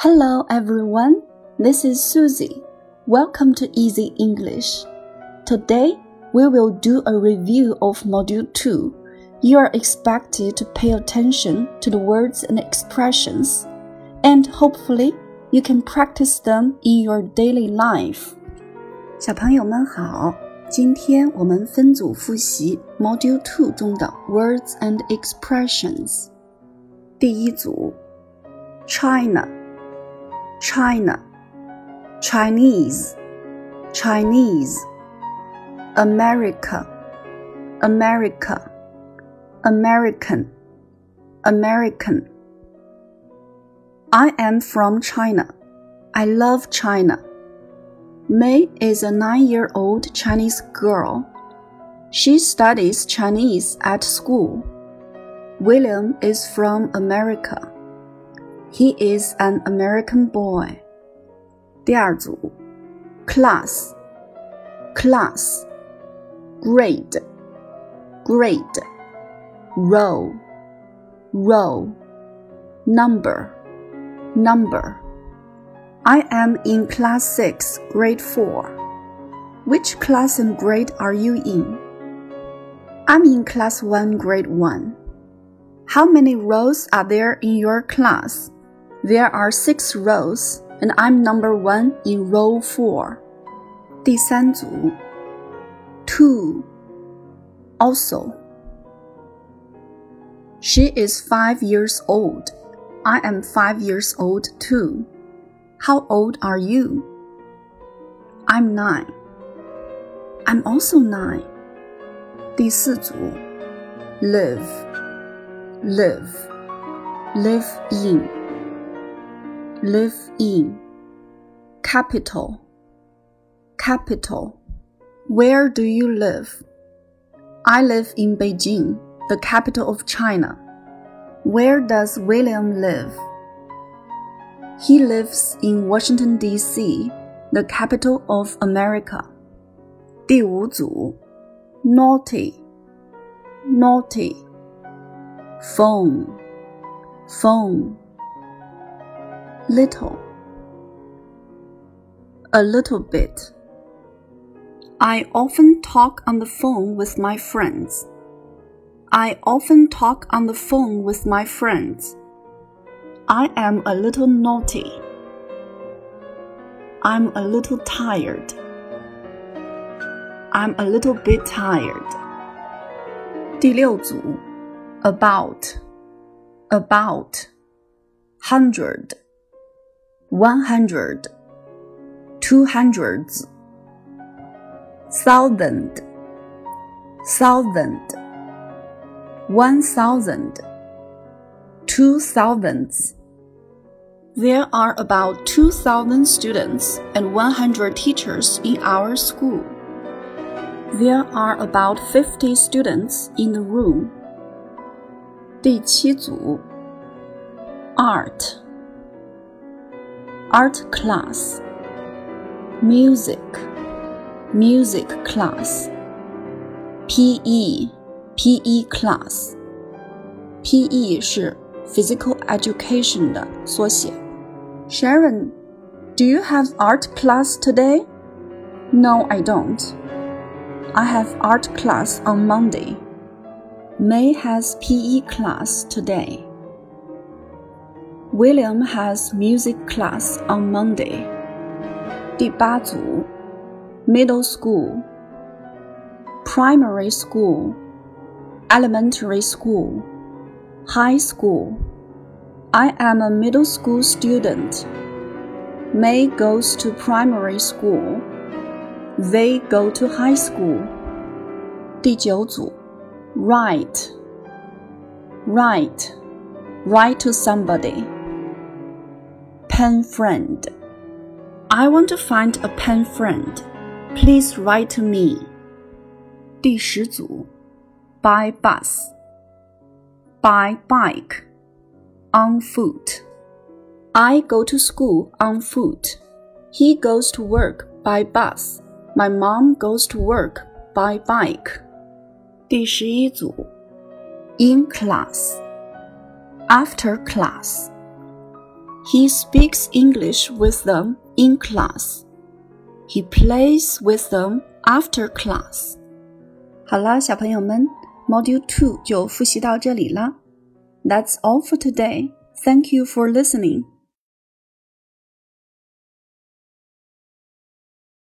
Hello everyone, this is Susie. Welcome to Easy English. Today we will do a review of Module 2. You are expected to pay attention to the words and expressions, and hopefully you can practice them in your daily life. 小朋友们好，今天我们分组复习 Module Two 中的 Words and Expressions。第一组，China。 China, Chinese, Chinese, America, America, American, American. I am from China. I love China. May is a nine year old Chinese girl. She studies Chinese at school. William is from America. He is an American boy. 第二组，class, class, grade, grade, row, row, number, number. I am in class 6, grade 4. Which class and grade are you in? I'm in class 1, grade 1. How many rows are there in your class? There are six rows, and I'm number one in row four. 第三组，too, also. She is five years old. I am five years old too. How old are you? I'm nine. I'm also nine. 第四组，live, live, live in live in. Capital, capital. Where do you live? I live in Beijing, the capital of China. Where does William live? He lives in Washington, D.C., the capital of America. 第五组，naughty, naughty, phone, phone little, a little bit. I often talk on the phone with my friends. I often talk on the phone with my friends. I am a little naughty. I'm a little tired. I'm a little bit tired. 第六组，about, about, hundred one hundred, two hundreds, thousand, thousand, one thousand, two thousands. There are about 2,000 students and 100 teachers in our school. There are about 50 students in the room. 第七组，Art。 art class, music, music class, PE, PE class, PE 是 physical education 的缩写。Sharon, do you have art class today? No, I don't. I have art class on Monday. May has PE class today. William has music class on Monday. 第八组，middle school, primary school, elementary school, high school. I am a middle school student. May goes to primary school. They go to high school. 第九组，write, write, write to somebody pen friend. I want to find a pen friend. Please write to me. 第十组，by bus, by bike, on foot. I go to school on foot. He goes to work by bus. My mom goes to work by bike. 第十一组，in class, after class He speaks English with them in class. He plays with them after class. 好啦，小朋友们，Module Two 就复习到这里了。That's all for today. Thank you for listening.